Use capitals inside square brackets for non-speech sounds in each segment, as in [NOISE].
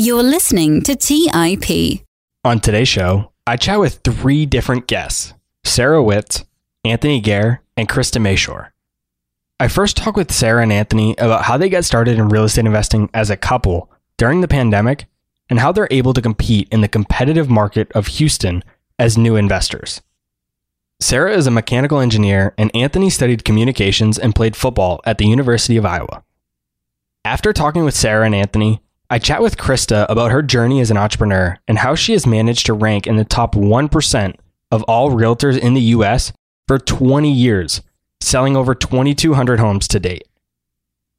You're listening to TIP. On today's show, I chat with three different guests Sara Witz, Anthony Gair, and Krista Mashore. I first talked with Sara and Anthony about how they got started in real estate investing as a couple during the pandemic and how they're able to compete in the competitive market of Houston as new investors. Sara is a mechanical engineer, and Anthony studied communications and played football at the University of Iowa. After talking with Sara and Anthony, I chat with Krista about her journey as an entrepreneur and how she has managed to rank in the top 1% of all realtors in the US for 20 years, selling over 2,200 homes to date.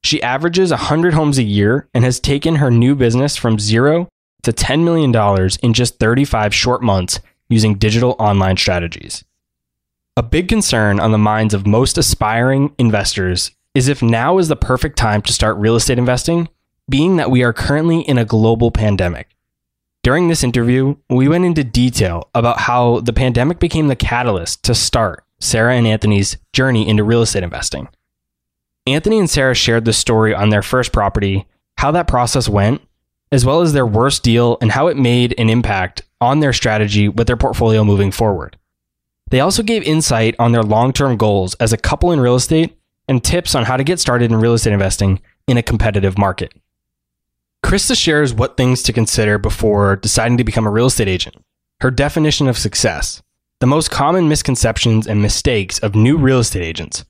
She averages 100 homes a year and has taken her new business from zero to $10 million in just 35 short months using digital online strategies. A big concern on the minds of most aspiring investors is if now is the perfect time to start real estate investing, being that we are currently in a global pandemic. During this interview, we went into detail about how the pandemic became the catalyst to start Sara and Anthony's journey into real estate investing. Anthony and Sara shared the story on their first property, how that process went, as well as their worst deal and how it made an impact on their strategy with their portfolio moving forward. They also gave insight on their long term goals as a couple in real estate and tips on how to get started in real estate investing in a competitive market. Krista shares what things to consider before deciding to become a real estate agent, her definition of success, the most common misconceptions and mistakes of new real estate agents,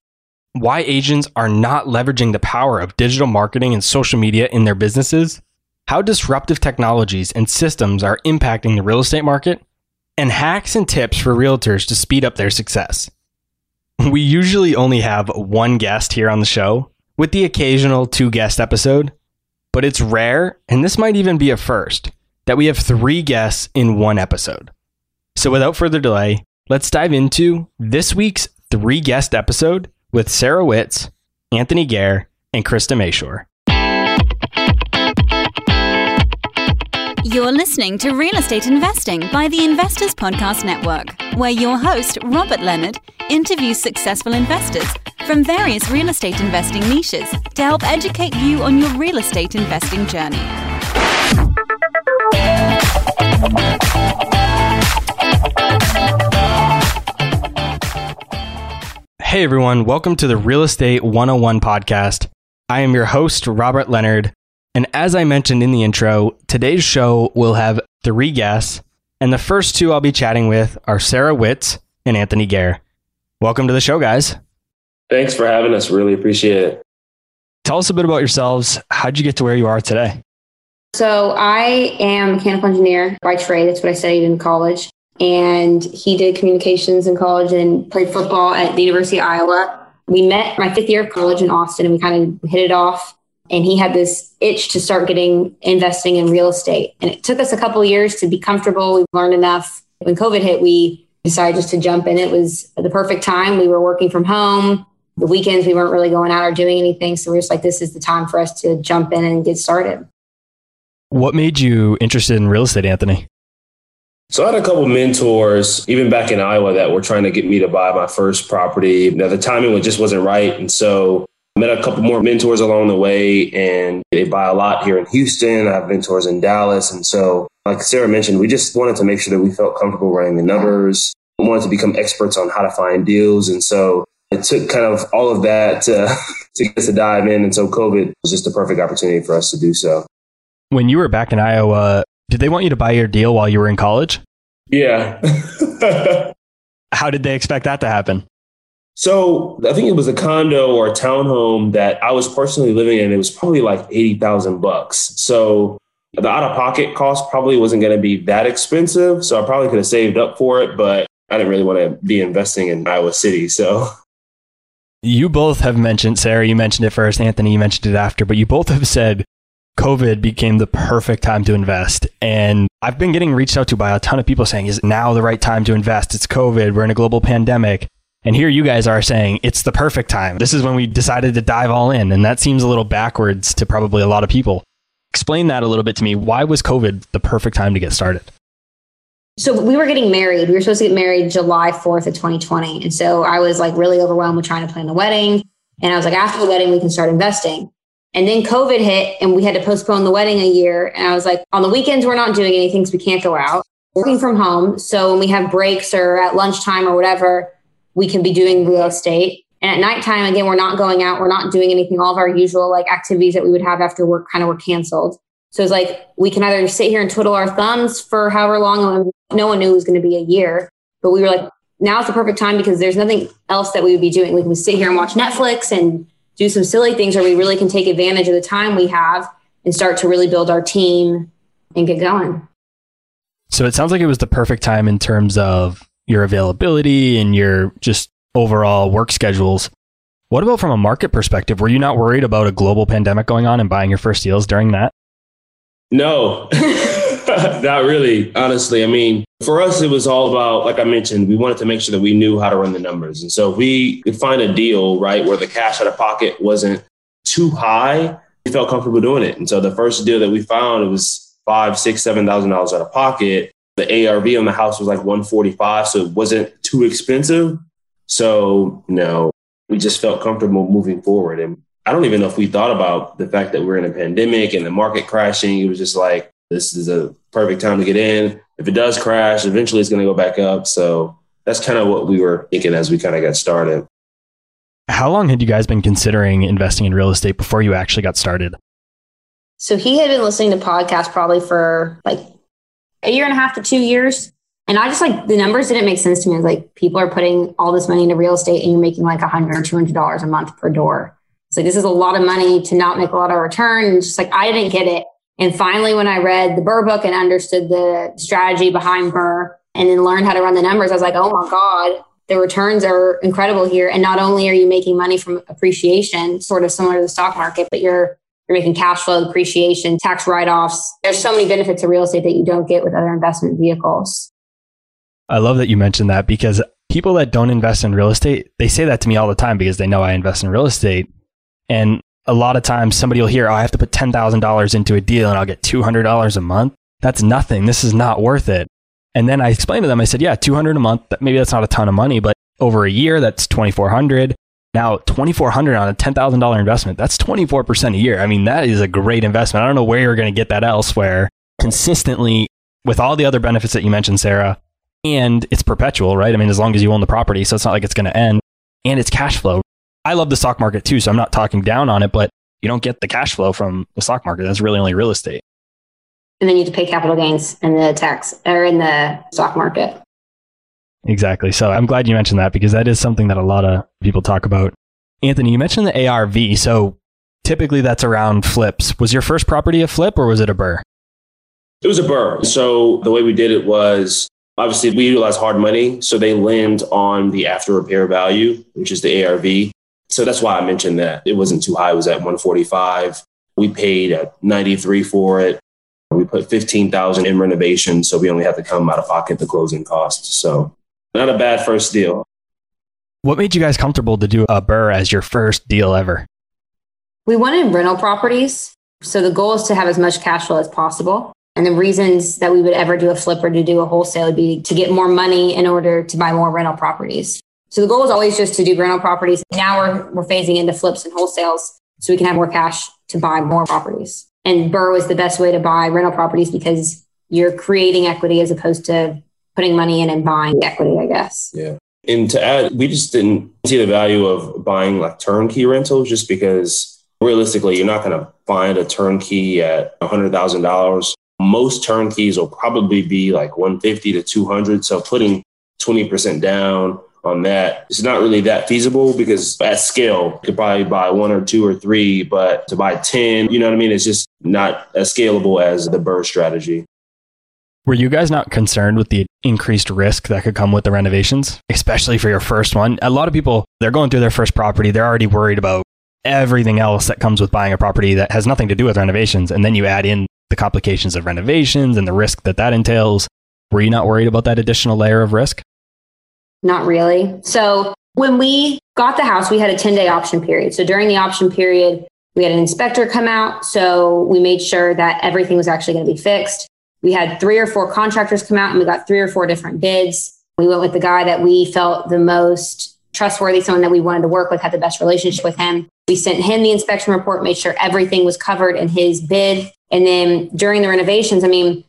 why agents are not leveraging the power of digital marketing and social media in their businesses, how disruptive technologies and systems are impacting the real estate market, and hacks and tips for realtors to speed up their success. We usually only have one guest here on the show, with the occasional two guest episode, but it's rare, and this might even be a first, that we have three guests in one episode. So without further delay, let's dive into this week's three guest episode with Sara Witz, Anthony Gair, and Krista Mashore. You're listening to Real Estate Investing by the Investors Podcast Network, where your host, Robert Leonard, interviews successful investors from various real estate investing niches to help educate you on your real estate investing journey. Hey everyone, welcome to the Real Estate 101 podcast. I am your host, Robert Leonard. And as I mentioned in the intro, today's show will have three guests. And the first two I'll be chatting with are Sara Witz and Anthony Gair. Welcome to the show, guys. Thanks for having us. Really appreciate it. Tell us a bit about yourselves. How'd you get to where you are today? So I am a mechanical engineer by trade. That's what I studied in college. And he did communications in college and played football at the University of Iowa. We met my fifth year of college in Austin and we kind of hit it off. And he had this itch to start getting investing in real estate. And it took us a couple of years to be comfortable. We learned enough. When COVID hit, we decided just to jump in. It was the perfect time. We were working from home. The weekends, we weren't really going out or doing anything. So we we're just like, this is the time for us to jump in and get started. What made you interested in real estate, Anthony? So I had a couple mentors, even back in Iowa, that were trying to get me to buy my first property. Now the timing just wasn't right, and so I met a couple more mentors along the way, and they buy a lot here in Houston. I have mentors in Dallas, and so like Sara mentioned, we just wanted to make sure that we felt comfortable running the numbers. We wanted to become experts on how to find deals, and so it took kind of all of that to, [LAUGHS] to get us to dive in. And so COVID was just a perfect opportunity for us to do so. When you were back in Iowa, did they want you to buy your deal while you were in college? Yeah. [LAUGHS] How did they expect that to happen? So I think it was a condo or a townhome that I was personally living in. It was probably like eighty thousand bucks. So the out of pocket cost probably wasn't going to be that expensive. So I probably could have saved up for it, but I didn't really want to be investing in Iowa City. So you both have mentioned Sara. You mentioned it first, Anthony. You mentioned it after, but you both have said COVID became the perfect time to invest. And I've been getting reached out to by a ton of people saying, is now the right time to invest? It's COVID. We're in a global pandemic. And here you guys are saying it's the perfect time. This is when we decided to dive all in. And that seems a little backwards to probably a lot of people. Explain that a little bit to me. Why was COVID the perfect time to get started? So we were getting married. We were supposed to get married July 4th of 2020. And so I was like really overwhelmed with trying to plan the wedding. And I was like, after the wedding, we can start investing. And then COVID hit and we had to postpone the wedding a year. And I was like, on the weekends, we're not doing anything because we can't go out. Working from home. So when we have breaks or at lunchtime or whatever, we can be doing real estate. And at nighttime, again, we're not going out. We're not doing anything. All of our usual like activities that we would have after work kind of were canceled. So it's like we can either sit here and twiddle our thumbs for however long. No one knew it was going to be a year, but we were like, now's the perfect time because there's nothing else that we would be doing. We can sit here and watch Netflix and do some silly things, or we really can take advantage of the time we have and start to really build our team and get going. So it sounds like it was the perfect time in terms of your availability and your just overall work schedules. What about from a market perspective? Were you not worried about a global pandemic going on and buying your first deals during that? No, [LAUGHS] not really. Honestly, I mean, for us, it was all about, like I mentioned, we wanted to make sure that we knew how to run the numbers. And so if we could find a deal, right, where the cash out of pocket wasn't too high, we felt comfortable doing it. And so the first deal that we found, it was five, six, seven thousand dollars out of pocket. The ARV on the house was like 145, so it wasn't too expensive. So no, we just felt comfortable moving forward. And I don't even know if we thought about the fact that we're in a pandemic and the market crashing. It was just like, this is a perfect time to get in. If it does crash, eventually it's going to go back up. So that's kind of what we were thinking as we kind of got started. How long had you guys been considering investing in real estate before you actually got started? So he had been listening to podcasts probably for like a year and a half to two years. And I just like the numbers didn't make sense to me. Like, people are putting all this money into real estate and you're making like a hundred or two hundred dollars a month per door. So this is a lot of money to not make a lot of return. And just like I didn't get it. And finally, when I read the BRRRR book and understood the strategy behind BRRRR and then learned how to run the numbers, I was like, oh my God, the returns are incredible here. And not only are you making money from appreciation, sort of similar to the stock market, but you're you're making cash flow, appreciation, tax write-offs. There's so many benefits of real estate that you don't get with other investment vehicles. I love that you mentioned that because people that don't invest in real estate, they say that to me all the time because they know I invest in real estate. And a lot of times somebody will hear, oh, I have to put $10,000 into a deal and I'll get $200 a month. That's nothing. This is not worth it. And then I explained to them, I said, yeah, 200 a month. Maybe that's not a ton of money, but over a year, that's 2,400. Now, 2,400 on a $10,000 investment, that's 24% a year. I mean, that is a great investment. I don't know where you're going to get that elsewhere consistently with all the other benefits that you mentioned, Sara. And it's perpetual, right? I mean, as long as you own the property. So it's not like it's going to end and it's cash flow. I love the stock market too, so I'm not talking down on it, but you don't get the cash flow from the stock market. That's really only real estate. And then you have to pay capital gains in the tax or in the stock market. Exactly. So I'm glad you mentioned that because that is something that a lot of people talk about. Anthony, you mentioned the ARV. So typically that's around flips. Was your first property a flip or was it a BRRRR? It was a BRRRR. So the way we did it was obviously we utilize hard money. So they lend on the after repair value, which is the ARV. So that's why I mentioned that it wasn't too high. It was at 145. We paid at 93 for it. We put 15,000 in renovation. So we only had to come out of pocket the closing costs. So not a bad first deal. What made you guys comfortable to do a BRRRR as your first deal ever? We wanted rental properties. So the goal is to have as much cash flow as possible. And the reasons that we would ever do a flip or to do a wholesale would be to get more money in order to buy more rental properties. So the goal is always just to do rental properties. Now we're, we're phasing into flips and wholesales so we can have more cash to buy more properties. And BRRRR was the best way to buy rental properties because you're creating equity as opposed to putting money in and buying equity, I guess. Yeah. And to add, we just didn't see the value of buying like turnkey rentals just because realistically, you're not going to find a turnkey at $100,000. Most turnkeys will probably be like 150 to 200. So putting 20% down on that. It's not really that feasible because at scale, you could probably buy one or two or three, but to buy 10, you know what I mean? It's just not as scalable as the BRRRR strategy. Were you guys not concerned with the increased risk that could come with the renovations, especially for your first one? A lot of people, they're going through their first property, they're already worried about everything else that comes with buying a property that has nothing to do with renovations. And then you add in the complications of renovations and the risk that that entails. Were you not worried about that additional layer of risk? Not really. So when we got the house, we had a 10 day option period. So during the option period, we had an inspector come out. So we made sure that everything was actually going to be fixed. We had three or four contractors come out and we got three or four different bids. We went with the guy that we felt the most trustworthy, someone that we wanted to work with, had the best relationship with him. We sent him the inspection report, made sure everything was covered in his bid. And then during the renovations, I mean,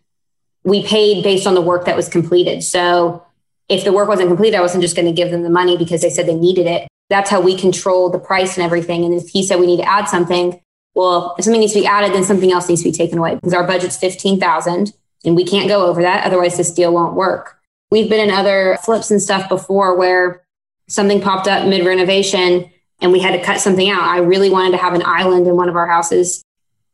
we paid based on the work that was completed. So if the work wasn't completed, I wasn't just going to give them the money because they said they needed it. That's how we control the price and everything. And if he said we need to add something, well, if something needs to be added, then something else needs to be taken away because our budget's 15,000 and we can't go over that. Otherwise this deal won't work. We've been in other flips and stuff before where something popped up mid renovation and we had to cut something out. I really wanted to have an island in one of our houses,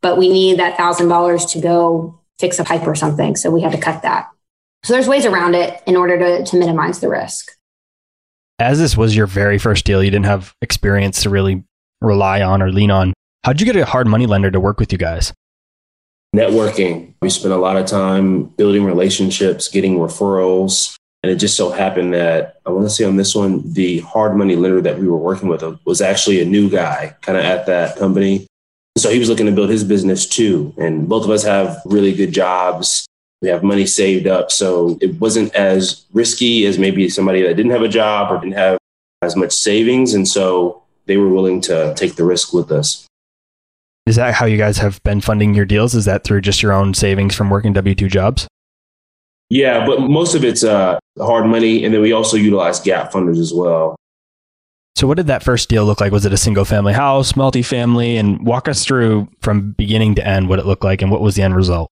but we needed that thousand dollars to go fix a pipe or something. So we had to cut that. So there's ways around it in order to, to minimize the risk. As this was your very first deal, you didn't have experience to really rely on or lean on. How'd you get a hard money lender to work with you guys? Networking. We spent a lot of time building relationships, getting referrals. And it just so happened that I want to say on this one, the hard money lender that we were working with was actually a new guy kind of at that company. So he was looking to build his business too. And both of us have really good jobs. We have money saved up. So it wasn't as risky as maybe somebody that didn't have a job or didn't have as much savings. And so they were willing to take the risk with us. Is that how you guys have been funding your deals? Is that through just your own savings from working W 2 jobs? Yeah, but most of it's uh, hard money. And then we also utilize gap funders as well. So, what did that first deal look like? Was it a single family house, multifamily? And walk us through from beginning to end what it looked like and what was the end result?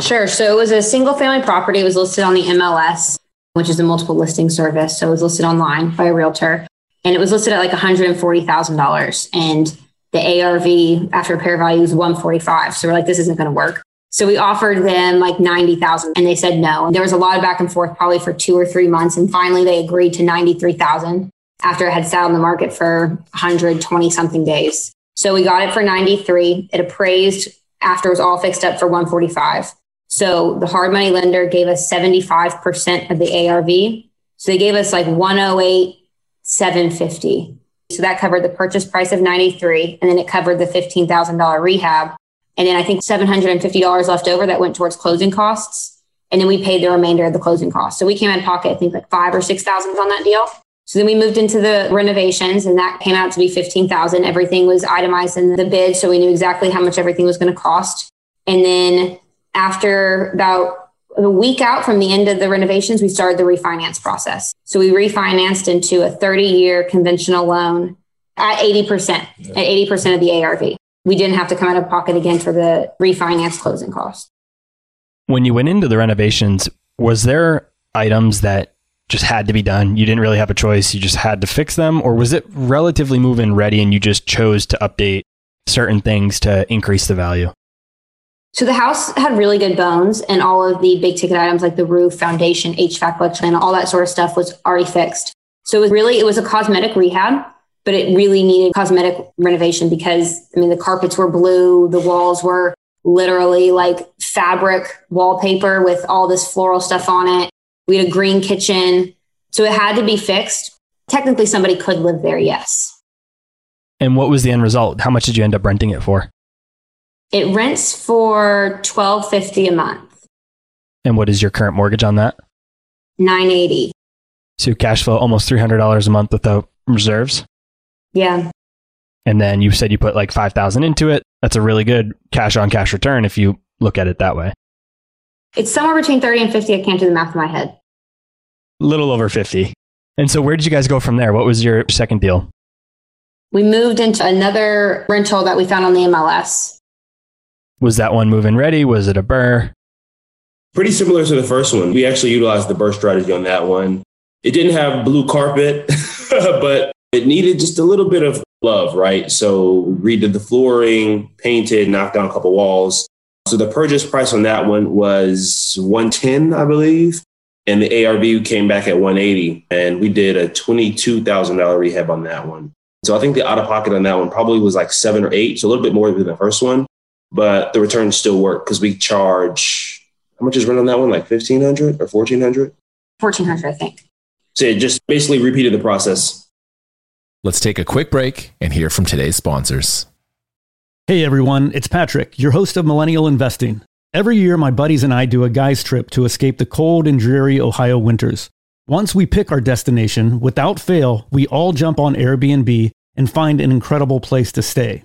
Sure. So, it was a single family property. It was listed on the MLS, which is a multiple listing service. So, it was listed online by a realtor and it was listed at like $140,000. And the ARV after repair value is 145. So we're like, this isn't going to work. So we offered them like 90,000 and they said no. And there was a lot of back and forth probably for two or three months. And finally they agreed to 93,000 after it had sat on the market for 120 something days. So we got it for 93. It appraised after it was all fixed up for 145. So the hard money lender gave us 75% of the ARV. So they gave us like 108, 750. So that covered the purchase price of 93 and then it covered the $15,000 rehab. And then I think $750 left over that went towards closing costs. And then we paid the remainder of the closing costs. So we came out of pocket, I think like five or 6,000 on that deal. So then we moved into the renovations and that came out to be 15,000. Everything was itemized in the bid. So we knew exactly how much everything was going to cost. And then after about a week out from the end of the renovations, we started the refinance process. So we refinanced into a 30 year conventional loan at 80%, at 80% of the ARV. We didn't have to come out of pocket again for the refinance closing cost. When you went into the renovations, was there items that just had to be done? You didn't really have a choice. You just had to fix them? Or was it relatively move in ready and you just chose to update certain things to increase the value? So the house had really good bones and all of the big ticket items like the roof, foundation, HVAC collection, all that sort of stuff was already fixed. So it was really, it was a cosmetic rehab, but it really needed cosmetic renovation because I mean, the carpets were blue, the walls were literally like fabric wallpaper with all this floral stuff on it. We had a green kitchen. So it had to be fixed. Technically, somebody could live there, yes. And what was the end result? How much did you end up renting it for? It rents for twelve fifty a month. And what is your current mortgage on that? Nine eighty. So cash flow almost three hundred dollars a month without reserves. Yeah. And then you said you put like five thousand into it. That's a really good cash on cash return if you look at it that way. It's somewhere between thirty and fifty. I can't do the math in my head. Little over fifty. And so where did you guys go from there? What was your second deal? We moved into another rental that we found on the MLS. Was that one moving ready? Was it a BRRRR? Pretty similar to the first one. We actually utilized the BRRRR strategy on that one. It didn't have blue carpet, [LAUGHS] but it needed just a little bit of love, right? So redid the flooring, painted, knocked down a couple walls. So the purchase price on that one was 110, I believe. And the ARV came back at 180. And we did a $22,000 rehab on that one. So I think the out of pocket on that one probably was like seven or eight. So a little bit more than the first one but the returns still work because we charge how much is rent on that one? Like fifteen hundred or fourteen hundred? Fourteen hundred, I think. So it just basically repeated the process. Let's take a quick break and hear from today's sponsors. Hey everyone, it's Patrick, your host of Millennial Investing. Every year, my buddies and I do a guy's trip to escape the cold and dreary Ohio winters. Once we pick our destination, without fail, we all jump on Airbnb and find an incredible place to stay.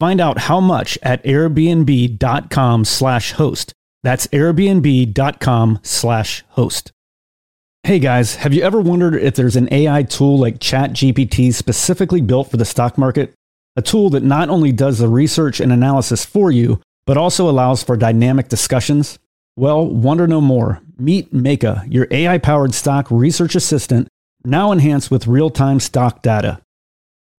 Find out how much at airbnb.com slash host. That's airbnb.com slash host. Hey guys, have you ever wondered if there's an AI tool like ChatGPT specifically built for the stock market? A tool that not only does the research and analysis for you, but also allows for dynamic discussions? Well, wonder no more. Meet Meyka, your AI powered stock research assistant, now enhanced with real time stock data.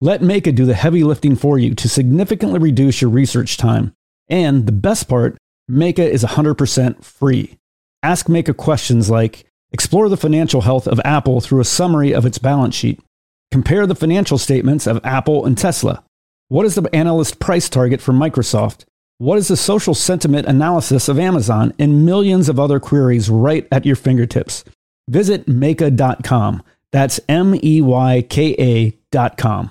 Let Meyka do the heavy lifting for you to significantly reduce your research time. And the best part, Meyka is 100% free. Ask Meyka questions like Explore the financial health of Apple through a summary of its balance sheet. Compare the financial statements of Apple and Tesla. What is the analyst price target for Microsoft? What is the social sentiment analysis of Amazon? And millions of other queries right at your fingertips. Visit Meyka.com. That's M E Y K A.com.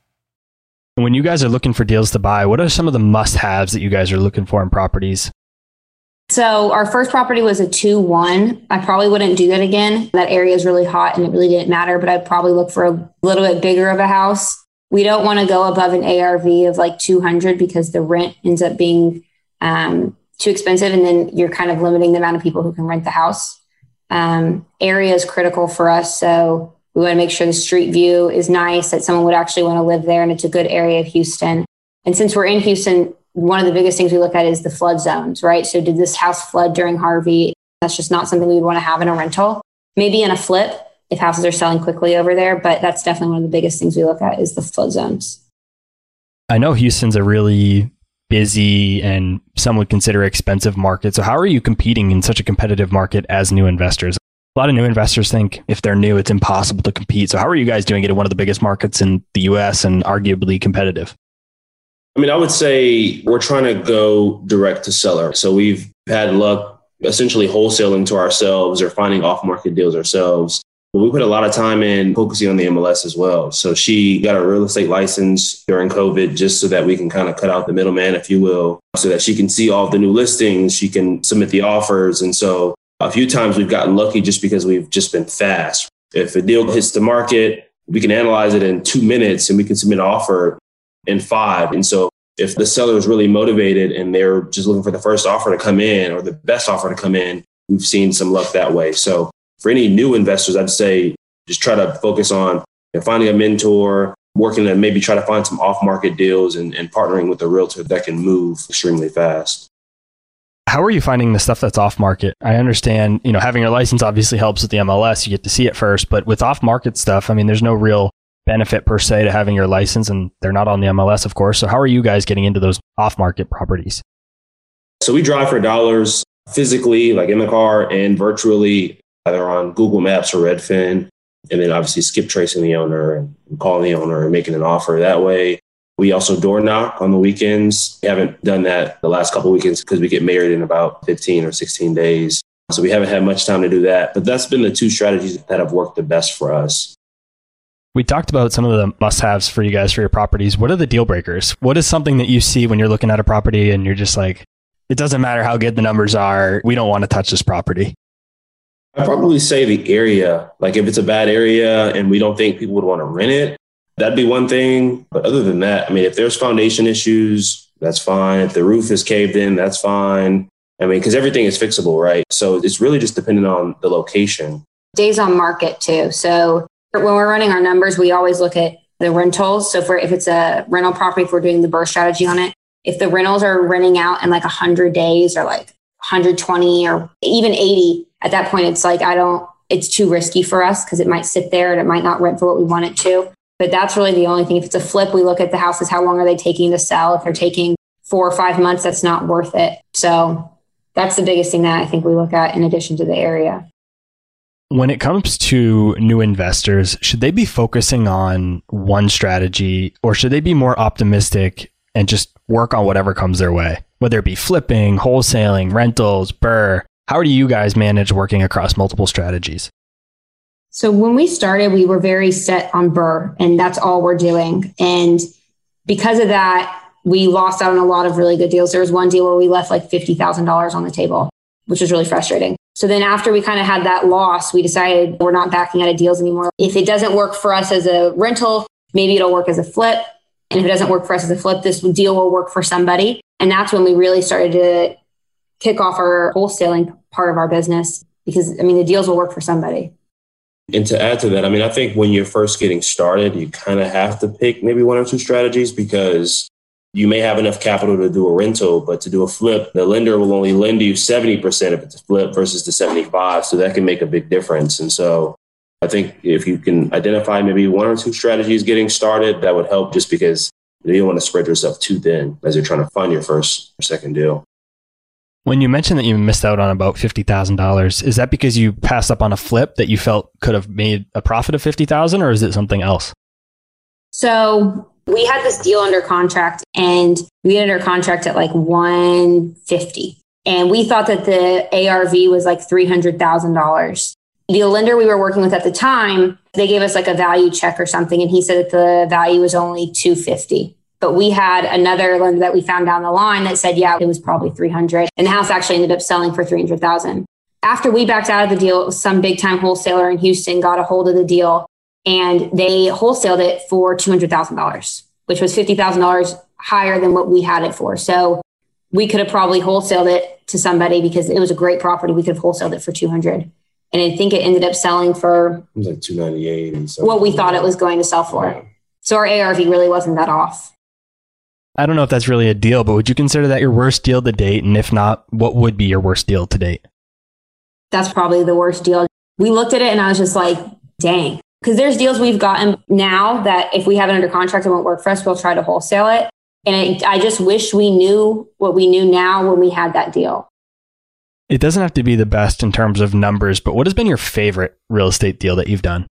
When you guys are looking for deals to buy, what are some of the must haves that you guys are looking for in properties? So our first property was a 2-1. I probably wouldn't do that again. That area is really hot and it really didn't matter, but I'd probably look for a little bit bigger of a house. We don't want to go above an ARV of like 200 because the rent ends up being um, too expensive. And then you're kind of limiting the amount of people who can rent the house. Um, area is critical for us. So we want to make sure the street view is nice, that someone would actually want to live there, and it's a good area of Houston. And since we're in Houston, one of the biggest things we look at is the flood zones, right? So, did this house flood during Harvey? That's just not something we would want to have in a rental. Maybe in a flip if houses are selling quickly over there, but that's definitely one of the biggest things we look at is the flood zones. I know Houston's a really busy and some would consider expensive market. So, how are you competing in such a competitive market as new investors? A lot of new investors think if they're new, it's impossible to compete. So, how are you guys doing it in one of the biggest markets in the US and arguably competitive? I mean, I would say we're trying to go direct to seller. So, we've had luck essentially wholesaling to ourselves or finding off market deals ourselves. But we put a lot of time in focusing on the MLS as well. So, she got a real estate license during COVID just so that we can kind of cut out the middleman, if you will, so that she can see all the new listings, she can submit the offers. And so, a few times we've gotten lucky just because we've just been fast. If a deal hits the market, we can analyze it in two minutes and we can submit an offer in five. And so if the seller is really motivated and they're just looking for the first offer to come in or the best offer to come in, we've seen some luck that way. So for any new investors, I'd say just try to focus on finding a mentor, working to maybe try to find some off market deals and, and partnering with a realtor that can move extremely fast. How are you finding the stuff that's off market? I understand, you know, having your license obviously helps with the MLS. You get to see it first, but with off market stuff, I mean, there's no real benefit per se to having your license and they're not on the MLS, of course. So how are you guys getting into those off market properties? So we drive for dollars physically, like in the car and virtually, either on Google Maps or Redfin. And then obviously skip tracing the owner and calling the owner and making an offer that way. We also door knock on the weekends. We haven't done that the last couple weekends because we get married in about 15 or 16 days. So we haven't had much time to do that. But that's been the two strategies that have worked the best for us. We talked about some of the must haves for you guys for your properties. What are the deal breakers? What is something that you see when you're looking at a property and you're just like, it doesn't matter how good the numbers are, we don't want to touch this property? I'd probably say the area. Like if it's a bad area and we don't think people would want to rent it, that'd be one thing. But other than that, I mean, if there's foundation issues, that's fine. If the roof is caved in, that's fine. I mean, because everything is fixable, right? So it's really just dependent on the location. Days on market too. So when we're running our numbers, we always look at the rentals. So for if it's a rental property, if we're doing the BRRRR strategy on it, if the rentals are renting out in like 100 days or like 120 or even 80, at that point, it's like, I don't, it's too risky for us because it might sit there and it might not rent for what we want it to. But that's really the only thing. If it's a flip, we look at the houses, how long are they taking to sell? If they're taking four or five months, that's not worth it. So that's the biggest thing that I think we look at in addition to the area. When it comes to new investors, should they be focusing on one strategy or should they be more optimistic and just work on whatever comes their way? Whether it be flipping, wholesaling, rentals, BRRRR. How do you guys manage working across multiple strategies? So when we started, we were very set on BRRRR, and that's all we're doing. And because of that, we lost out on a lot of really good deals. There was one deal where we left like $50,000 on the table, which was really frustrating. So then after we kind of had that loss, we decided we're not backing out of deals anymore. If it doesn't work for us as a rental, maybe it'll work as a flip. And if it doesn't work for us as a flip, this deal will work for somebody. And that's when we really started to kick off our wholesaling part of our business because, I mean, the deals will work for somebody. And to add to that, I mean, I think when you're first getting started, you kind of have to pick maybe one or two strategies because you may have enough capital to do a rental, but to do a flip, the lender will only lend you 70% if it's a flip versus the 75. So that can make a big difference. And so I think if you can identify maybe one or two strategies getting started, that would help just because you don't want to spread yourself too thin as you're trying to fund your first or second deal. When you mentioned that you missed out on about $50,000, is that because you passed up on a flip that you felt could have made a profit of 50,000 or is it something else? So we had this deal under contract and we had under contract at like 150 and we thought that the arv was like $300000 the lender we were working with at the time they gave us like a value check or something and he said that the value was only 250 but we had another lender that we found down the line that said yeah it was probably 300 and the house actually ended up selling for 300000 after we backed out of the deal some big time wholesaler in houston got a hold of the deal and they wholesaled it for $200,000, which was $50,000 higher than what we had it for. So we could have probably wholesaled it to somebody because it was a great property. We could have wholesaled it for 200. And I think it ended up selling for like 298 and so what we thought it was going to sell for. Yeah. So our ARV really wasn't that off. I don't know if that's really a deal, but would you consider that your worst deal to date? And if not, what would be your worst deal to date? That's probably the worst deal. We looked at it and I was just like, dang, because there's deals we've gotten now that if we have it under contract, it won't work for us. We'll try to wholesale it. And it, I just wish we knew what we knew now when we had that deal. It doesn't have to be the best in terms of numbers, but what has been your favorite real estate deal that you've done?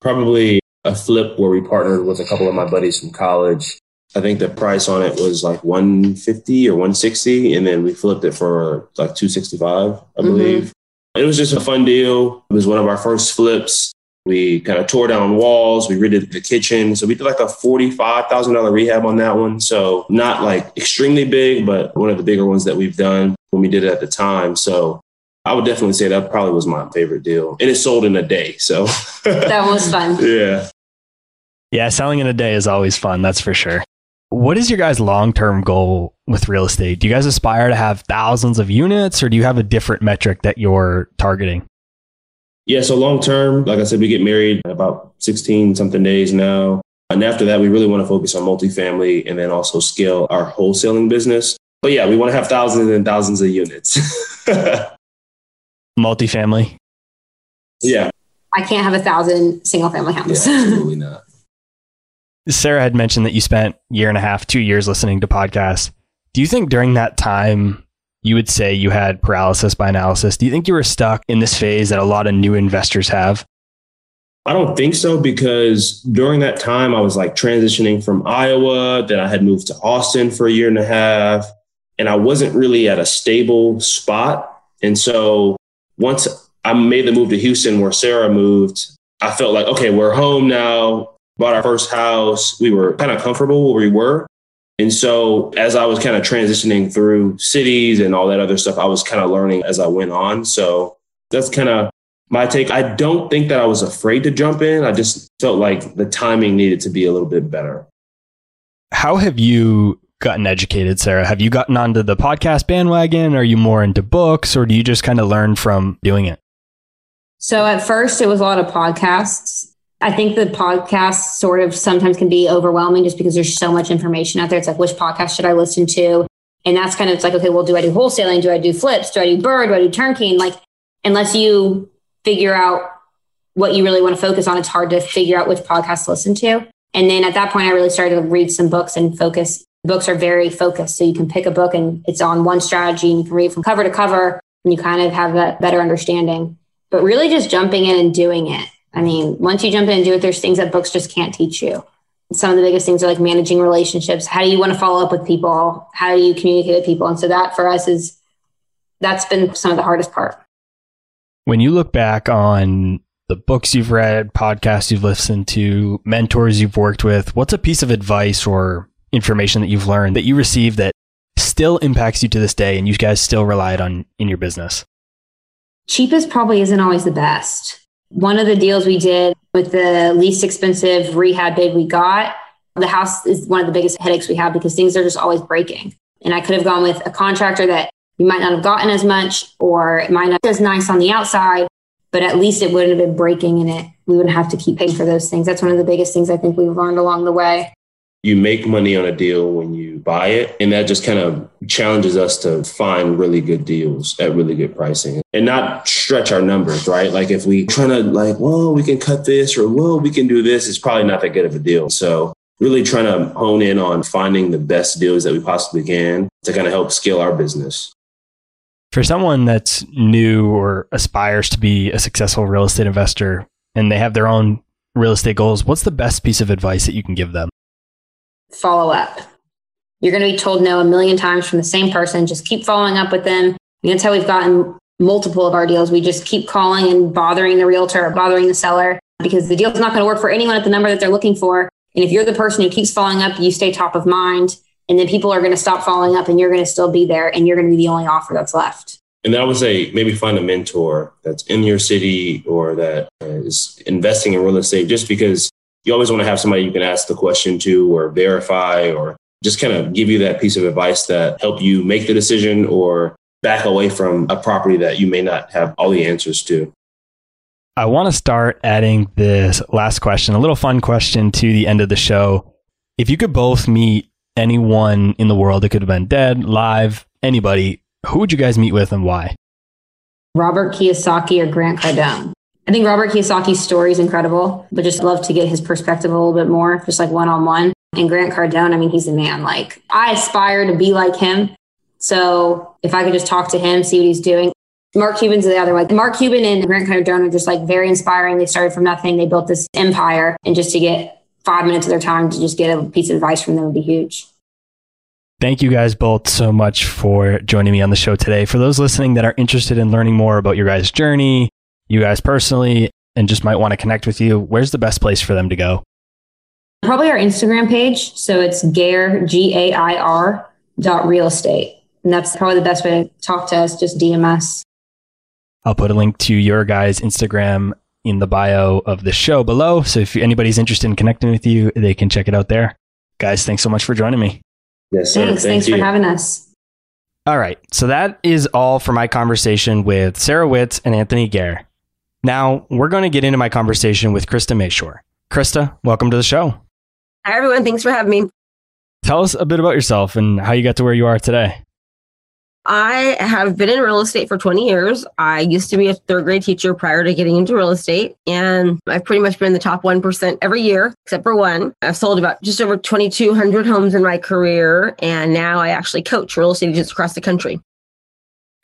Probably a flip where we partnered with a couple of my buddies from college. I think the price on it was like 150 or 160, and then we flipped it for like 265, I mm-hmm. believe. Mm-hmm. It was just a fun deal. It was one of our first flips. We kind of tore down walls. We redid the kitchen. So we did like a $45,000 rehab on that one. So not like extremely big, but one of the bigger ones that we've done when we did it at the time. So I would definitely say that probably was my favorite deal. And it sold in a day. So that was fun. [LAUGHS] Yeah. Yeah. Selling in a day is always fun. That's for sure. What is your guys' long term goal with real estate? Do you guys aspire to have thousands of units or do you have a different metric that you're targeting? Yeah, so long term, like I said, we get married about 16 something days now. And after that, we really want to focus on multifamily and then also scale our wholesaling business. But yeah, we want to have thousands and thousands of units. [LAUGHS] multifamily? Yeah. I can't have a thousand single family houses. Yeah, absolutely not. Sara had mentioned that you spent year and a half, two years listening to podcasts. Do you think during that time you would say you had paralysis by analysis. Do you think you were stuck in this phase that a lot of new investors have? I don't think so because during that time I was like transitioning from Iowa, then I had moved to Austin for a year and a half, and I wasn't really at a stable spot. And so once I made the move to Houston where Sara moved, I felt like, okay, we're home now, bought our first house. We were kind of comfortable where we were. And so as I was kind of transitioning through cities and all that other stuff, I was kind of learning as I went on. So that's kind of my take. I don't think that I was afraid to jump in. I just felt like the timing needed to be a little bit better. How have you gotten educated, Sara? Have you gotten onto the podcast bandwagon? Are you more into books or do you just kind of learn from doing it? So at first it was a lot of podcasts. I think the podcasts sort of sometimes can be overwhelming just because there's so much information out there. It's like, which podcast should I listen to? And that's kind of, it's like, okay, well, do I do wholesaling? Do I do flips? Do I do bird? Do I do turnkey? And like, unless you figure out what you really want to focus on, it's hard to figure out which podcast to listen to. And then at that point, I really started to read some books and focus. Books are very focused. So you can pick a book and it's on one strategy and you can read from cover to cover and you kind of have that better understanding. But really just jumping in and doing it I mean, once you jump in and do it, there's things that books just can't teach you. Some of the biggest things are like managing relationships. How do you want to follow up with people? How do you communicate with people? And so that for us is that's been some of the hardest part. When you look back on the books you've read, podcasts you've listened to, mentors you've worked with, what's a piece of advice or information that you've learned that you received that still impacts you to this day and you guys still relied on in your business? Cheapest probably isn't always the best. One of the deals we did with the least expensive rehab bid we got, the house is one of the biggest headaches we have because things are just always breaking. And I could have gone with a contractor that you might not have gotten as much or it might not be as nice on the outside, but at least it wouldn't have been breaking in it. We wouldn't have to keep paying for those things. That's one of the biggest things I think we've learned along the way you make money on a deal when you buy it. And that just kind of challenges us to find really good deals at really good pricing and not stretch our numbers, right? Like if we trying to like, well, we can cut this or well, we can do this, it's probably not that good of a deal. So really trying to hone in on finding the best deals that we possibly can to kind of help scale our business. For someone that's new or aspires to be a successful real estate investor and they have their own real estate goals, what's the best piece of advice that you can give them? Follow up. You're going to be told no a million times from the same person. Just keep following up with them. And that's how we've gotten multiple of our deals. We just keep calling and bothering the realtor or bothering the seller because the deal's not going to work for anyone at the number that they're looking for. And if you're the person who keeps following up, you stay top of mind. And then people are going to stop following up and you're going to still be there and you're going to be the only offer that's left. And I would say maybe find a mentor that's in your city or that is investing in real estate just because you always want to have somebody you can ask the question to or verify or just kind of give you that piece of advice that help you make the decision or back away from a property that you may not have all the answers to. I want to start adding this last question, a little fun question to the end of the show. If you could both meet anyone in the world, it could have been dead, live, anybody, who would you guys meet with and why? Robert Kiyosaki or Grant Cardone. I think Robert Kiyosaki's story is incredible, but just love to get his perspective a little bit more, just like one on one. And Grant Cardone, I mean, he's a man. Like, I aspire to be like him. So if I could just talk to him, see what he's doing. Mark Cuban's the other way. Mark Cuban and Grant Cardone are just like very inspiring. They started from nothing, they built this empire. And just to get five minutes of their time to just get a piece of advice from them would be huge. Thank you guys both so much for joining me on the show today. For those listening that are interested in learning more about your guys' journey, you guys personally and just might want to connect with you, where's the best place for them to go? Probably our Instagram page. So it's Gair, G A I R dot real estate. And that's probably the best way to talk to us, just DMS. I'll put a link to your guys' Instagram in the bio of the show below. So if anybody's interested in connecting with you, they can check it out there. Guys, thanks so much for joining me. Yes, sir. Thanks. Thank thanks for having us. All right. So that is all for my conversation with Sara Witz and Anthony Gair. Now, we're going to get into my conversation with Krista Mashore. Krista, welcome to the show. Hi, everyone. Thanks for having me. Tell us a bit about yourself and how you got to where you are today. I have been in real estate for 20 years. I used to be a third grade teacher prior to getting into real estate, and I've pretty much been in the top 1% every year, except for one. I've sold about just over 2,200 homes in my career, and now I actually coach real estate agents across the country.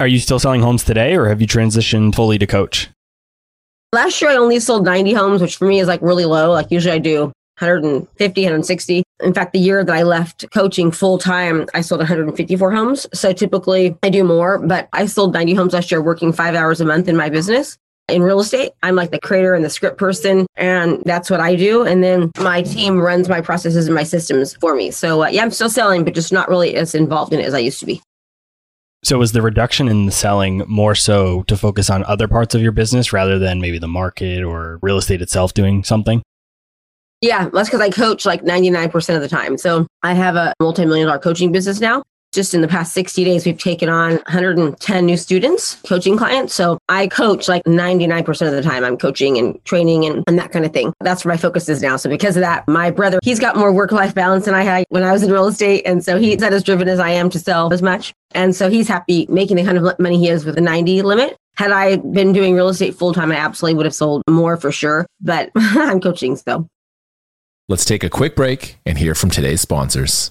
Are you still selling homes today, or have you transitioned fully to coach? Last year, I only sold 90 homes, which for me is like really low. Like usually I do 150, 160. In fact, the year that I left coaching full time, I sold 154 homes. So typically I do more, but I sold 90 homes last year working five hours a month in my business. in real estate. I'm like the creator and the script person, and that's what I do. And then my team runs my processes and my systems for me. So uh, yeah, I'm still selling, but just not really as involved in it as I used to be. So was the reduction in the selling more so to focus on other parts of your business rather than maybe the market or real estate itself doing something? Yeah, that's because I coach like 99% of the time. So I have a multi million dollar coaching business now just in the past 60 days, we've taken on 110 new students, coaching clients. So I coach like 99% of the time. I'm coaching and training and, and that kind of thing. That's where my focus is now. So because of that, my brother, he's got more work life balance than I had when I was in real estate. And so he's not as driven as I am to sell as much. And so he's happy making the kind of money he is with the 90 limit. Had I been doing real estate full time, I absolutely would have sold more for sure. But [LAUGHS] I'm coaching still. Let's take a quick break and hear from today's sponsors.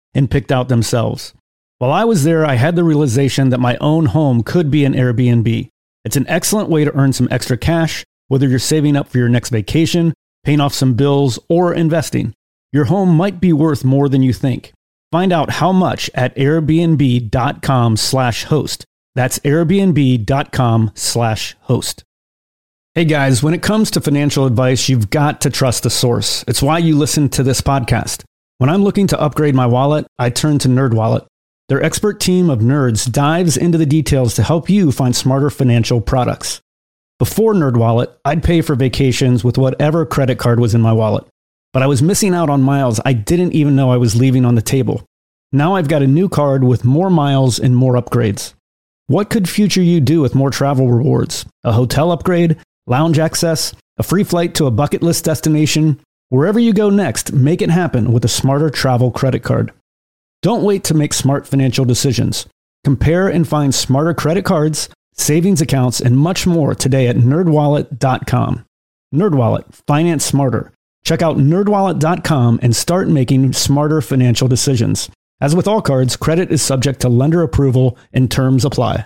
and picked out themselves. While I was there, I had the realization that my own home could be an Airbnb. It's an excellent way to earn some extra cash, whether you're saving up for your next vacation, paying off some bills, or investing. Your home might be worth more than you think. Find out how much at airbnb.com/host. That's airbnb.com/host. Hey guys, when it comes to financial advice, you've got to trust the source. It's why you listen to this podcast. When I'm looking to upgrade my wallet, I turn to NerdWallet. Their expert team of nerds dives into the details to help you find smarter financial products. Before NerdWallet, I'd pay for vacations with whatever credit card was in my wallet, but I was missing out on miles I didn't even know I was leaving on the table. Now I've got a new card with more miles and more upgrades. What could future you do with more travel rewards? A hotel upgrade, lounge access, a free flight to a bucket list destination, Wherever you go next, make it happen with a smarter travel credit card. Don't wait to make smart financial decisions. Compare and find smarter credit cards, savings accounts, and much more today at nerdwallet.com. Nerdwallet, finance smarter. Check out nerdwallet.com and start making smarter financial decisions. As with all cards, credit is subject to lender approval and terms apply.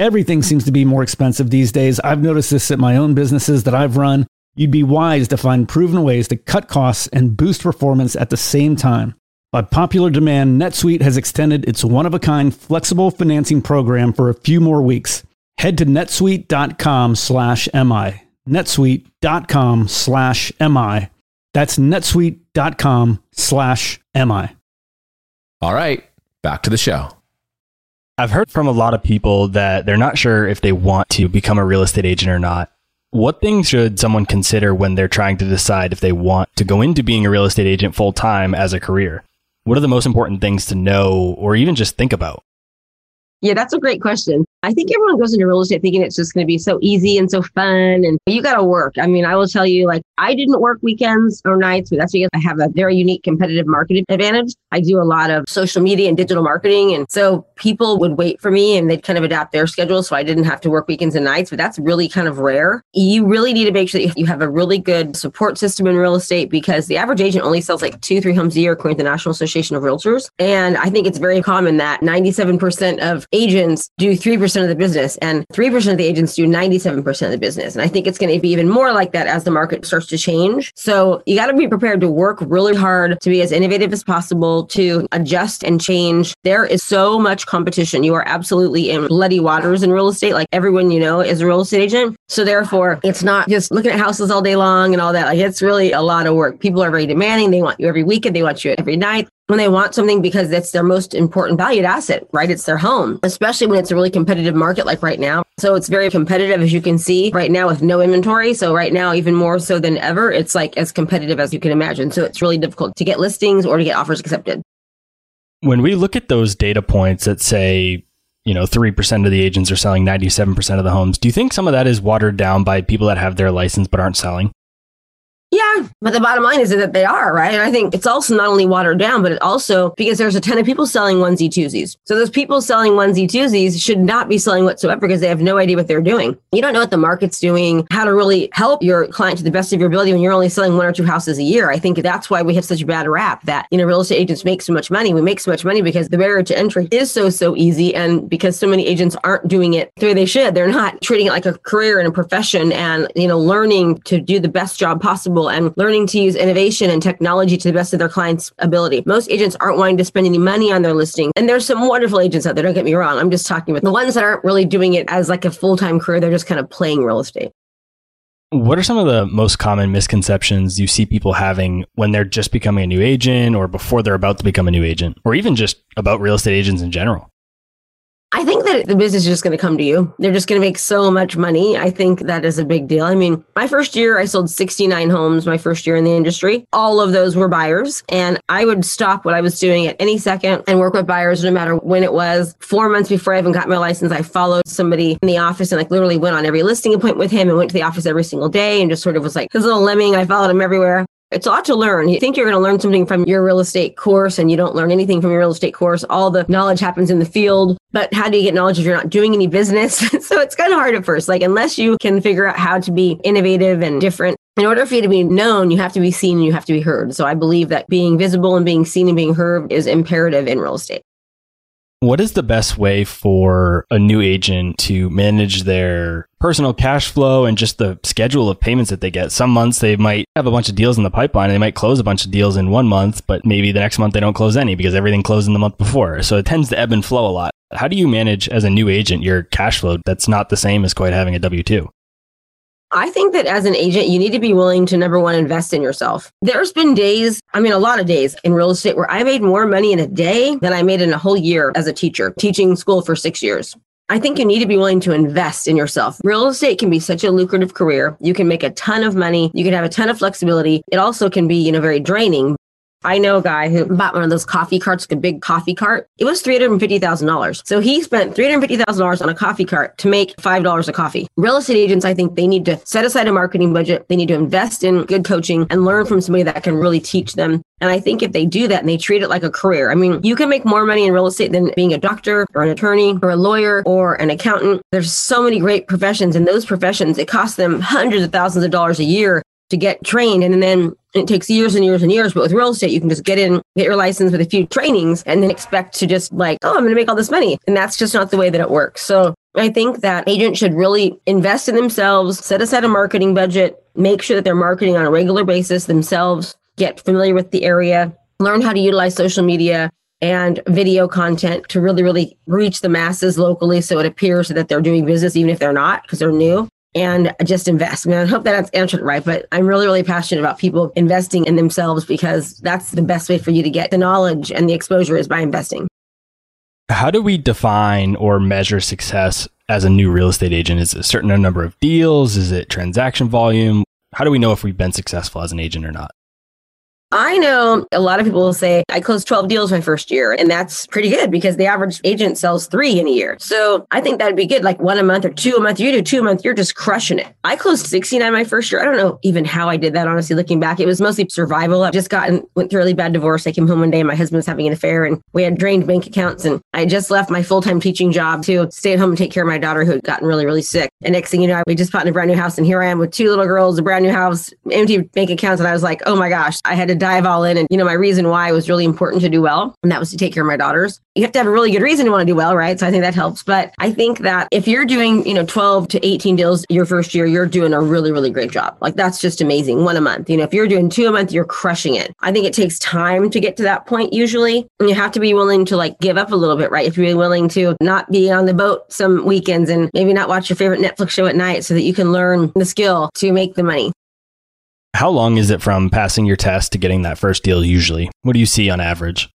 Everything seems to be more expensive these days. I've noticed this at my own businesses that I've run. You'd be wise to find proven ways to cut costs and boost performance at the same time. By popular demand, NetSuite has extended its one of a kind flexible financing program for a few more weeks. Head to netsuite.com slash MI. netsuite.com slash MI. That's netsuite.com slash MI. All right, back to the show. I've heard from a lot of people that they're not sure if they want to become a real estate agent or not. What things should someone consider when they're trying to decide if they want to go into being a real estate agent full time as a career? What are the most important things to know or even just think about? Yeah, that's a great question. I think everyone goes into real estate thinking it's just going to be so easy and so fun and you got to work. I mean, I will tell you, like, I didn't work weekends or nights, but that's because I have a very unique competitive marketing advantage. I do a lot of social media and digital marketing. And so people would wait for me and they'd kind of adapt their schedule. So I didn't have to work weekends and nights, but that's really kind of rare. You really need to make sure that you have a really good support system in real estate because the average agent only sells like two, three homes a year according to the National Association of Realtors. And I think it's very common that 97% of agents do 3% of the business and 3% of the agents do 97% of the business. And I think it's going to be even more like that as the market starts to change. So you got to be prepared to work really hard to be as innovative as possible to adjust and change. There is so much competition. You are absolutely in bloody waters in real estate. Like everyone you know is a real estate agent. So therefore, it's not just looking at houses all day long and all that. Like it's really a lot of work. People are very demanding. They want you every weekend. They want you every night when they want something because that's their most important valued asset, right? It's their home, especially when it's a really competitive market like right now. So it's very competitive, as you can see right now with no inventory. So right now, even more so than ever, it's like as competitive as you can imagine. So it's really difficult to get listings or to get offers accepted. When we look at those data points that say, you know, 3% of the agents are selling 97% of the homes, do you think some of that is watered down by people that have their license but aren't selling? Yeah, but the bottom line is that they are, right? And I think it's also not only watered down, but it also because there's a ton of people selling onesie twosies. So those people selling onesie twosies should not be selling whatsoever because they have no idea what they're doing. You don't know what the market's doing, how to really help your client to the best of your ability when you're only selling one or two houses a year. I think that's why we have such a bad rap that, you know, real estate agents make so much money. We make so much money because the barrier to entry is so, so easy. And because so many agents aren't doing it the way they should, they're not treating it like a career and a profession and, you know, learning to do the best job possible and learning to use innovation and technology to the best of their clients' ability. Most agents aren't wanting to spend any money on their listing. And there's some wonderful agents out there, don't get me wrong. I'm just talking about the ones that aren't really doing it as like a full time career. They're just kind of playing real estate. What are some of the most common misconceptions you see people having when they're just becoming a new agent or before they're about to become a new agent or even just about real estate agents in general? I think that the business is just going to come to you. They're just going to make so much money. I think that is a big deal. I mean, my first year, I sold 69 homes my first year in the industry. All of those were buyers. And I would stop what I was doing at any second and work with buyers no matter when it was. Four months before I even got my license, I followed somebody in the office and like literally went on every listing appointment with him and went to the office every single day and just sort of was like his little lemming. I followed him everywhere. It's a lot to learn. You think you're going to learn something from your real estate course and you don't learn anything from your real estate course. All the knowledge happens in the field, but how do you get knowledge if you're not doing any business? [LAUGHS] so it's kind of hard at first. Like, unless you can figure out how to be innovative and different, in order for you to be known, you have to be seen and you have to be heard. So I believe that being visible and being seen and being heard is imperative in real estate. What is the best way for a new agent to manage their personal cash flow and just the schedule of payments that they get? Some months they might have a bunch of deals in the pipeline and they might close a bunch of deals in one month, but maybe the next month they don't close any because everything closed in the month before. So it tends to ebb and flow a lot. How do you manage as a new agent your cash flow that's not the same as quite having a W 2? I think that as an agent, you need to be willing to number one, invest in yourself. There's been days, I mean, a lot of days in real estate where I made more money in a day than I made in a whole year as a teacher, teaching school for six years. I think you need to be willing to invest in yourself. Real estate can be such a lucrative career. You can make a ton of money. You can have a ton of flexibility. It also can be, you know, very draining. I know a guy who bought one of those coffee carts, like a big coffee cart. It was $350,000. So he spent $350,000 on a coffee cart to make $5 a coffee. Real estate agents, I think they need to set aside a marketing budget. They need to invest in good coaching and learn from somebody that can really teach them. And I think if they do that and they treat it like a career, I mean, you can make more money in real estate than being a doctor or an attorney or a lawyer or an accountant. There's so many great professions and those professions, it costs them hundreds of thousands of dollars a year to get trained. And then it takes years and years and years. But with real estate, you can just get in, get your license with a few trainings, and then expect to just like, oh, I'm going to make all this money. And that's just not the way that it works. So I think that agents should really invest in themselves, set aside a marketing budget, make sure that they're marketing on a regular basis themselves, get familiar with the area, learn how to utilize social media and video content to really, really reach the masses locally so it appears that they're doing business, even if they're not, because they're new and just invest. I mean, I hope that that's answered right, but I'm really, really passionate about people investing in themselves because that's the best way for you to get the knowledge and the exposure is by investing. How do we define or measure success as a new real estate agent? Is it a certain number of deals? Is it transaction volume? How do we know if we've been successful as an agent or not? I know a lot of people will say, I closed 12 deals my first year, and that's pretty good because the average agent sells three in a year. So I think that'd be good, like one a month or two a month. You do two a month, you're just crushing it. I closed 69 my first year. I don't know even how I did that, honestly, looking back. It was mostly survival. I've just gotten, went through a really bad divorce. I came home one day and my husband was having an affair, and we had drained bank accounts. And I just left my full time teaching job to stay at home and take care of my daughter who had gotten really, really sick. And next thing you know, we just bought in a brand new house, and here I am with two little girls, a brand new house, empty bank accounts. And I was like, oh my gosh, I had to dive all in. And, you know, my reason why was really important to do well, and that was to take care of my daughters. You have to have a really good reason to want to do well, right? So I think that helps. But I think that if you're doing, you know, 12 to 18 deals your first year, you're doing a really, really great job. Like that's just amazing. One a month. You know, if you're doing two a month, you're crushing it. I think it takes time to get to that point usually. And you have to be willing to like give up a little bit, right? If you're willing to not be on the boat some weekends and maybe not watch your favorite Netflix show at night so that you can learn the skill to make the money. How long is it from passing your test to getting that first deal usually? What do you see on average?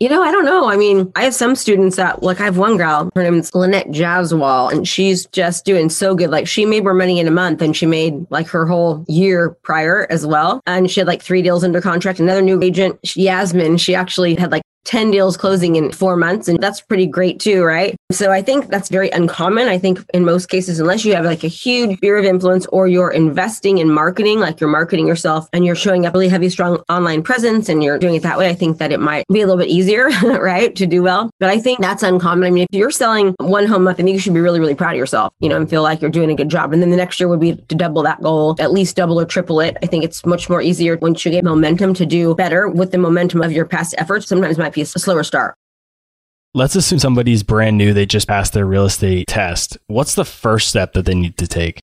You know, I don't know. I mean, I have some students that, like, I have one girl, her name is Lynette Jaswal, and she's just doing so good. Like, she made more money in a month than she made like her whole year prior as well. And she had like three deals under contract. Another new agent, Yasmin, she actually had like 10 deals closing in four months. And that's pretty great too, right? So I think that's very uncommon. I think in most cases, unless you have like a huge sphere of influence or you're investing in marketing, like you're marketing yourself and you're showing up really heavy, strong online presence and you're doing it that way, I think that it might be a little bit easier, [LAUGHS] right? To do well. But I think that's uncommon. I mean, if you're selling one home month, I think you should be really, really proud of yourself, you know, and feel like you're doing a good job. And then the next year would be to double that goal, at least double or triple it. I think it's much more easier once you get momentum to do better with the momentum of your past efforts. Sometimes might be a slower start. Let's assume somebody's brand new, they just passed their real estate test. What's the first step that they need to take?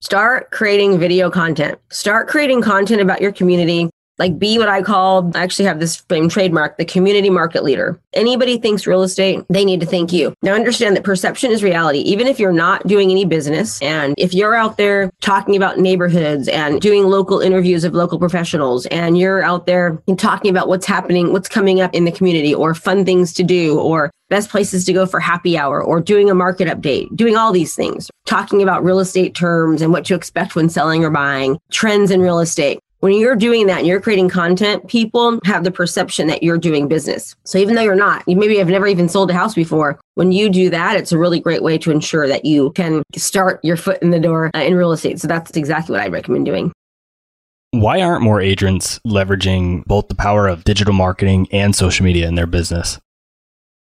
Start creating video content. Start creating content about your community. Like be what I call, I actually have this same trademark, the community market leader. Anybody thinks real estate, they need to thank you. Now understand that perception is reality. Even if you're not doing any business and if you're out there talking about neighborhoods and doing local interviews of local professionals and you're out there talking about what's happening, what's coming up in the community or fun things to do or best places to go for happy hour or doing a market update, doing all these things, talking about real estate terms and what to expect when selling or buying, trends in real estate. When you're doing that and you're creating content, people have the perception that you're doing business. So even though you're not, you maybe have never even sold a house before. When you do that, it's a really great way to ensure that you can start your foot in the door uh, in real estate. So that's exactly what I recommend doing. Why aren't more agents leveraging both the power of digital marketing and social media in their business?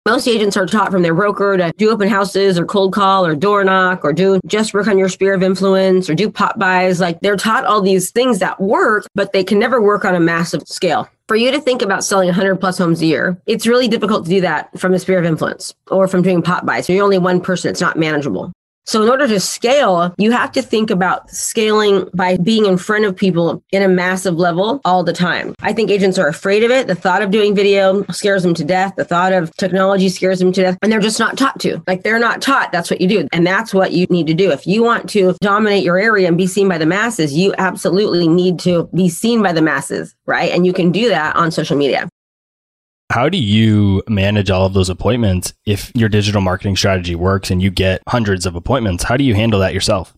Most agents are taught from their broker to do open houses or cold call or door knock or do just work on your sphere of influence or do pop-bys. Like they're taught all these things that work, but they can never work on a massive scale. For you to think about selling 100 plus homes a year, it's really difficult to do that from a sphere of influence or from doing pop-bys. So you're only one person. It's not manageable. So in order to scale, you have to think about scaling by being in front of people in a massive level all the time. I think agents are afraid of it. The thought of doing video scares them to death. The thought of technology scares them to death. And they're just not taught to. Like they're not taught that's what you do. And that's what you need to do. If you want to dominate your area and be seen by the masses, you absolutely need to be seen by the masses, right? And you can do that on social media. How do you manage all of those appointments if your digital marketing strategy works and you get hundreds of appointments? How do you handle that yourself?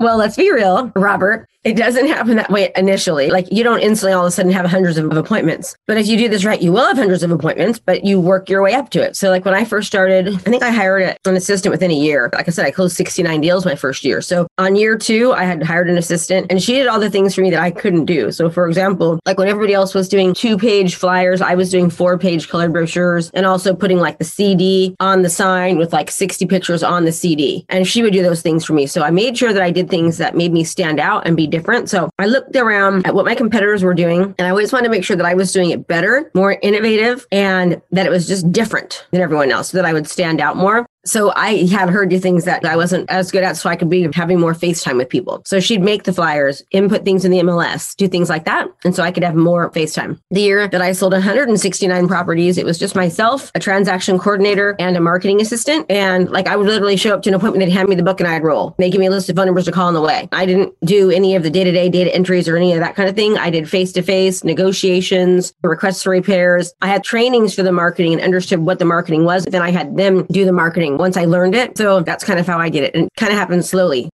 Well, let's be real, Robert. It doesn't happen that way initially. Like you don't instantly all of a sudden have hundreds of appointments. But if you do this right, you will have hundreds of appointments, but you work your way up to it. So like when I first started, I think I hired an assistant within a year. Like I said, I closed 69 deals my first year. So on year two, I had hired an assistant and she did all the things for me that I couldn't do. So for example, like when everybody else was doing two page flyers, I was doing four page colored brochures and also putting like the CD on the sign with like 60 pictures on the CD. And she would do those things for me. So I made sure that I did things that made me stand out and be different. So I looked around at what my competitors were doing, and I always wanted to make sure that I was doing it better, more innovative, and that it was just different than everyone else so that I would stand out more. So I had her do things that I wasn't as good at, so I could be having more FaceTime with people. So she'd make the flyers, input things in the MLS, do things like that. And so I could have more FaceTime. The year that I sold 169 properties, it was just myself, a transaction coordinator, and a marketing assistant. And like I would literally show up to an appointment, they'd hand me the book and I'd roll. They give me a list of phone numbers to call on the way. I didn't do any of the day to day data entries or any of that kind of thing. I did face to face negotiations, requests for repairs. I had trainings for the marketing and understood what the marketing was. Then I had them do the marketing once I learned it. So that's kind of how I did it and it kind of happened slowly.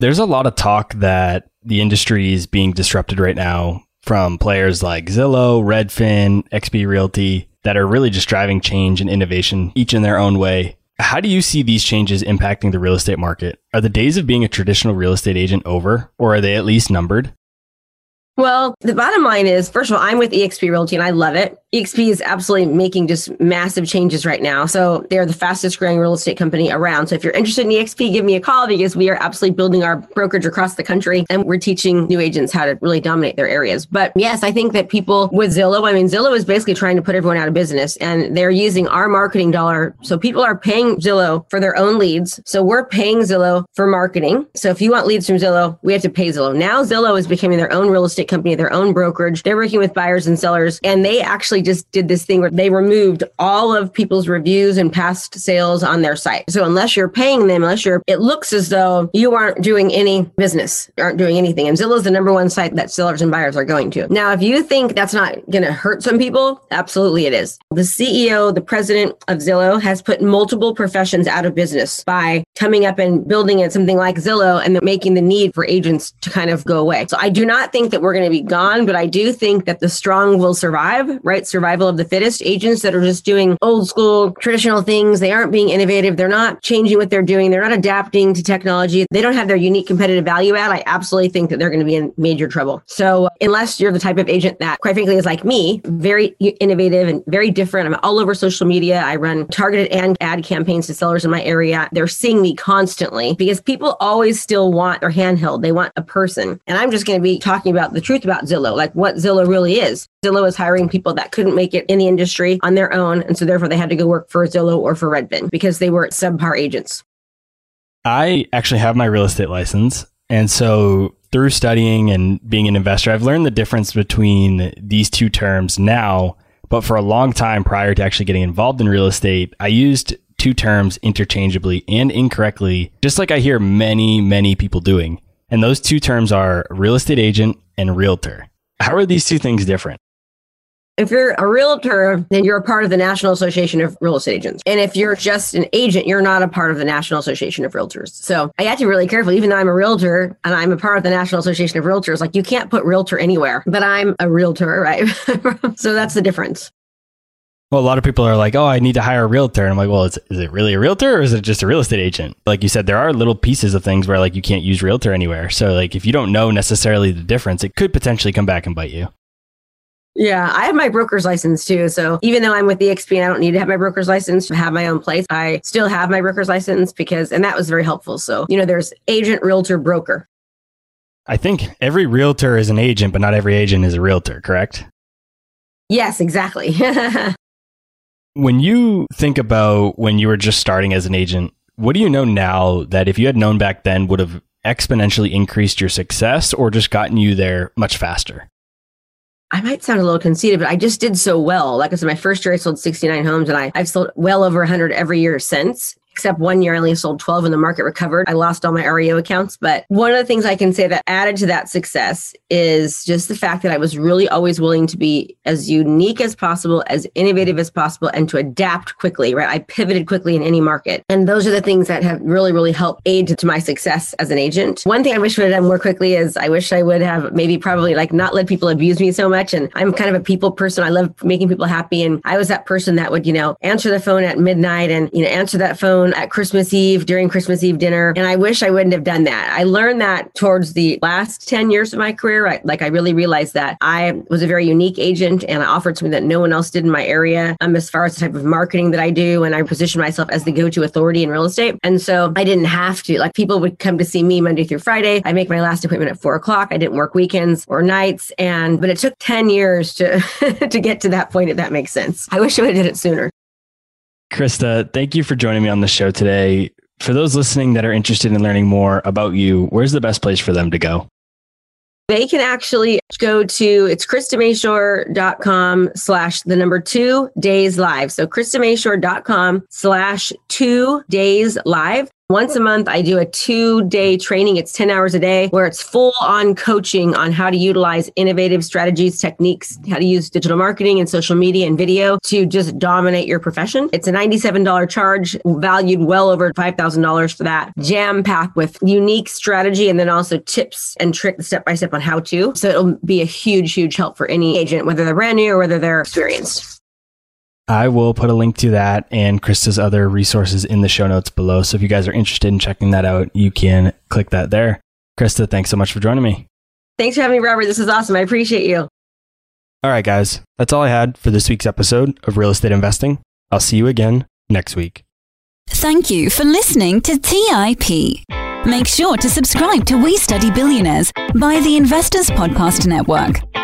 There's a lot of talk that the industry is being disrupted right now from players like Zillow, Redfin, eXp Realty that are really just driving change and innovation, each in their own way. How do you see these changes impacting the real estate market? Are the days of being a traditional real estate agent over, or are they at least numbered? Well, the bottom line is, first of all, I'm with eXp Realty and I love it. eXp is absolutely making just massive changes right now. So they're the fastest growing real estate company around. So if you're interested in eXp, give me a call because we are absolutely building our brokerage across the country and we're teaching new agents how to really dominate their areas. But yes, I think that people with Zillow, I mean, Zillow is basically trying to put everyone out of business and they're using our marketing dollar. So people are paying Zillow for their own leads. So we're paying Zillow for marketing. So if you want leads from Zillow, we have to pay Zillow. Now Zillow is becoming their own real estate estate company, their own brokerage. They're working with buyers and sellers. And they actually just did this thing where they removed all of people's reviews and past sales on their site. So unless you're paying them, unless you're, it looks as though you aren't doing any business, aren't doing anything. And Zillow is the number one site that sellers and buyers are going to. Now, if you think that's not going to hurt some people, absolutely it is. The CEO, the president of Zillow has put multiple professions out of business by coming up and building it something like Zillow and making the need for agents to kind of go away. So I do not think that we're going to be gone, but I do think that the strong will survive, right? Survival of the fittest. Agents that are just doing old school, traditional things, they aren't being innovative. They're not changing what they're doing. They're not adapting to technology. They don't have their unique competitive value add. I absolutely think that they're going to be in major trouble. So unless you're the type of agent that, quite frankly, is like me, very innovative and very different. I'm all over social media. I run targeted and ad campaigns to sellers in my area. They're seeing me constantly because people always still want their handheld. They want a person. And I'm just going to be talking about the truth about Zillow, like what Zillow really is. Zillow is hiring people that couldn't make it in the industry on their own. And so therefore they had to go work for Zillow or for Redfin because they were subpar agents. I actually have my real estate license. And so through studying and being an investor, I've learned the difference between these two terms now. But for a long time prior to actually getting involved in real estate, I used two terms interchangeably and incorrectly, just like I hear many, many people doing. And those two terms are real estate agent and realtor. How are these two things different? If you're a realtor, then you're a part of the National Association of Real Estate Agents. And if you're just an agent, you're not a part of the National Association of Realtors. So I have to be really careful, even though I'm a realtor and I'm a part of the National Association of Realtors, like you can't put realtor anywhere, but I'm a realtor, right? [LAUGHS] so that's the difference. Well, a lot of people are like, oh, I need to hire a realtor. And I'm like, well, is, is it really a realtor or is it just a real estate agent? Like you said, there are little pieces of things where like you can't use realtor anywhere. So like if you don't know necessarily the difference, it could potentially come back and bite you. Yeah, I have my broker's license too. So even though I'm with eXp and I don't need to have my broker's license to have my own place, I still have my broker's license because, and that was very helpful. So, you know, there's agent, realtor, broker. I think every realtor is an agent, but not every agent is a realtor, correct? Yes, exactly. [LAUGHS] When you think about when you were just starting as an agent, what do you know now that if you had known back then would have exponentially increased your success or just gotten you there much faster? I might sound a little conceited, but I just did so well. Like I said, my first year I sold 69 homes and I, I've sold well over 100 every year since except one year I only sold 12 and the market recovered. I lost all my REO accounts. But one of the things I can say that added to that success is just the fact that I was really always willing to be as unique as possible, as innovative as possible, and to adapt quickly, right? I pivoted quickly in any market. And those are the things that have really, really helped aid to my success as an agent. One thing I wish I would have done more quickly is I wish I would have maybe probably like not let people abuse me so much. And I'm kind of a people person. I love making people happy. And I was that person that would, you know, answer the phone at midnight and, you know, answer that phone at Christmas Eve during Christmas Eve dinner. And I wish I wouldn't have done that. I learned that towards the last 10 years of my career. I, like I really realized that I was a very unique agent and I offered something that no one else did in my area um, as far as the type of marketing that I do. And I positioned myself as the go-to authority in real estate. And so I didn't have to, like people would come to see me Monday through Friday. I make my last appointment at four o'clock. I didn't work weekends or nights. And, but it took 10 years to, [LAUGHS] to get to that point, if that makes sense. I wish I would have did it sooner. Krista, thank you for joining me on the show today. For those listening that are interested in learning more about you, where's the best place for them to go? They can actually go to it's KristaMashore.com slash the number two days live. So KristaMashore.com slash two days live. Once a month, I do a two day training. It's 10 hours a day where it's full on coaching on how to utilize innovative strategies, techniques, how to use digital marketing and social media and video to just dominate your profession. It's a $97 charge, valued well over $5,000 for that, jam packed with unique strategy and then also tips and tricks step by step on how to. So it'll be a huge, huge help for any agent, whether they're brand new or whether they're experienced. I will put a link to that and Krista's other resources in the show notes below. So if you guys are interested in checking that out, you can click that there. Krista, thanks so much for joining me. Thanks for having me, Robert. This is awesome. I appreciate you. All right, guys. That's all I had for this week's episode of Real Estate Investing. I'll see you again next week. Thank you for listening to TIP. Make sure to subscribe to We Study Billionaires by the Investors Podcast Network.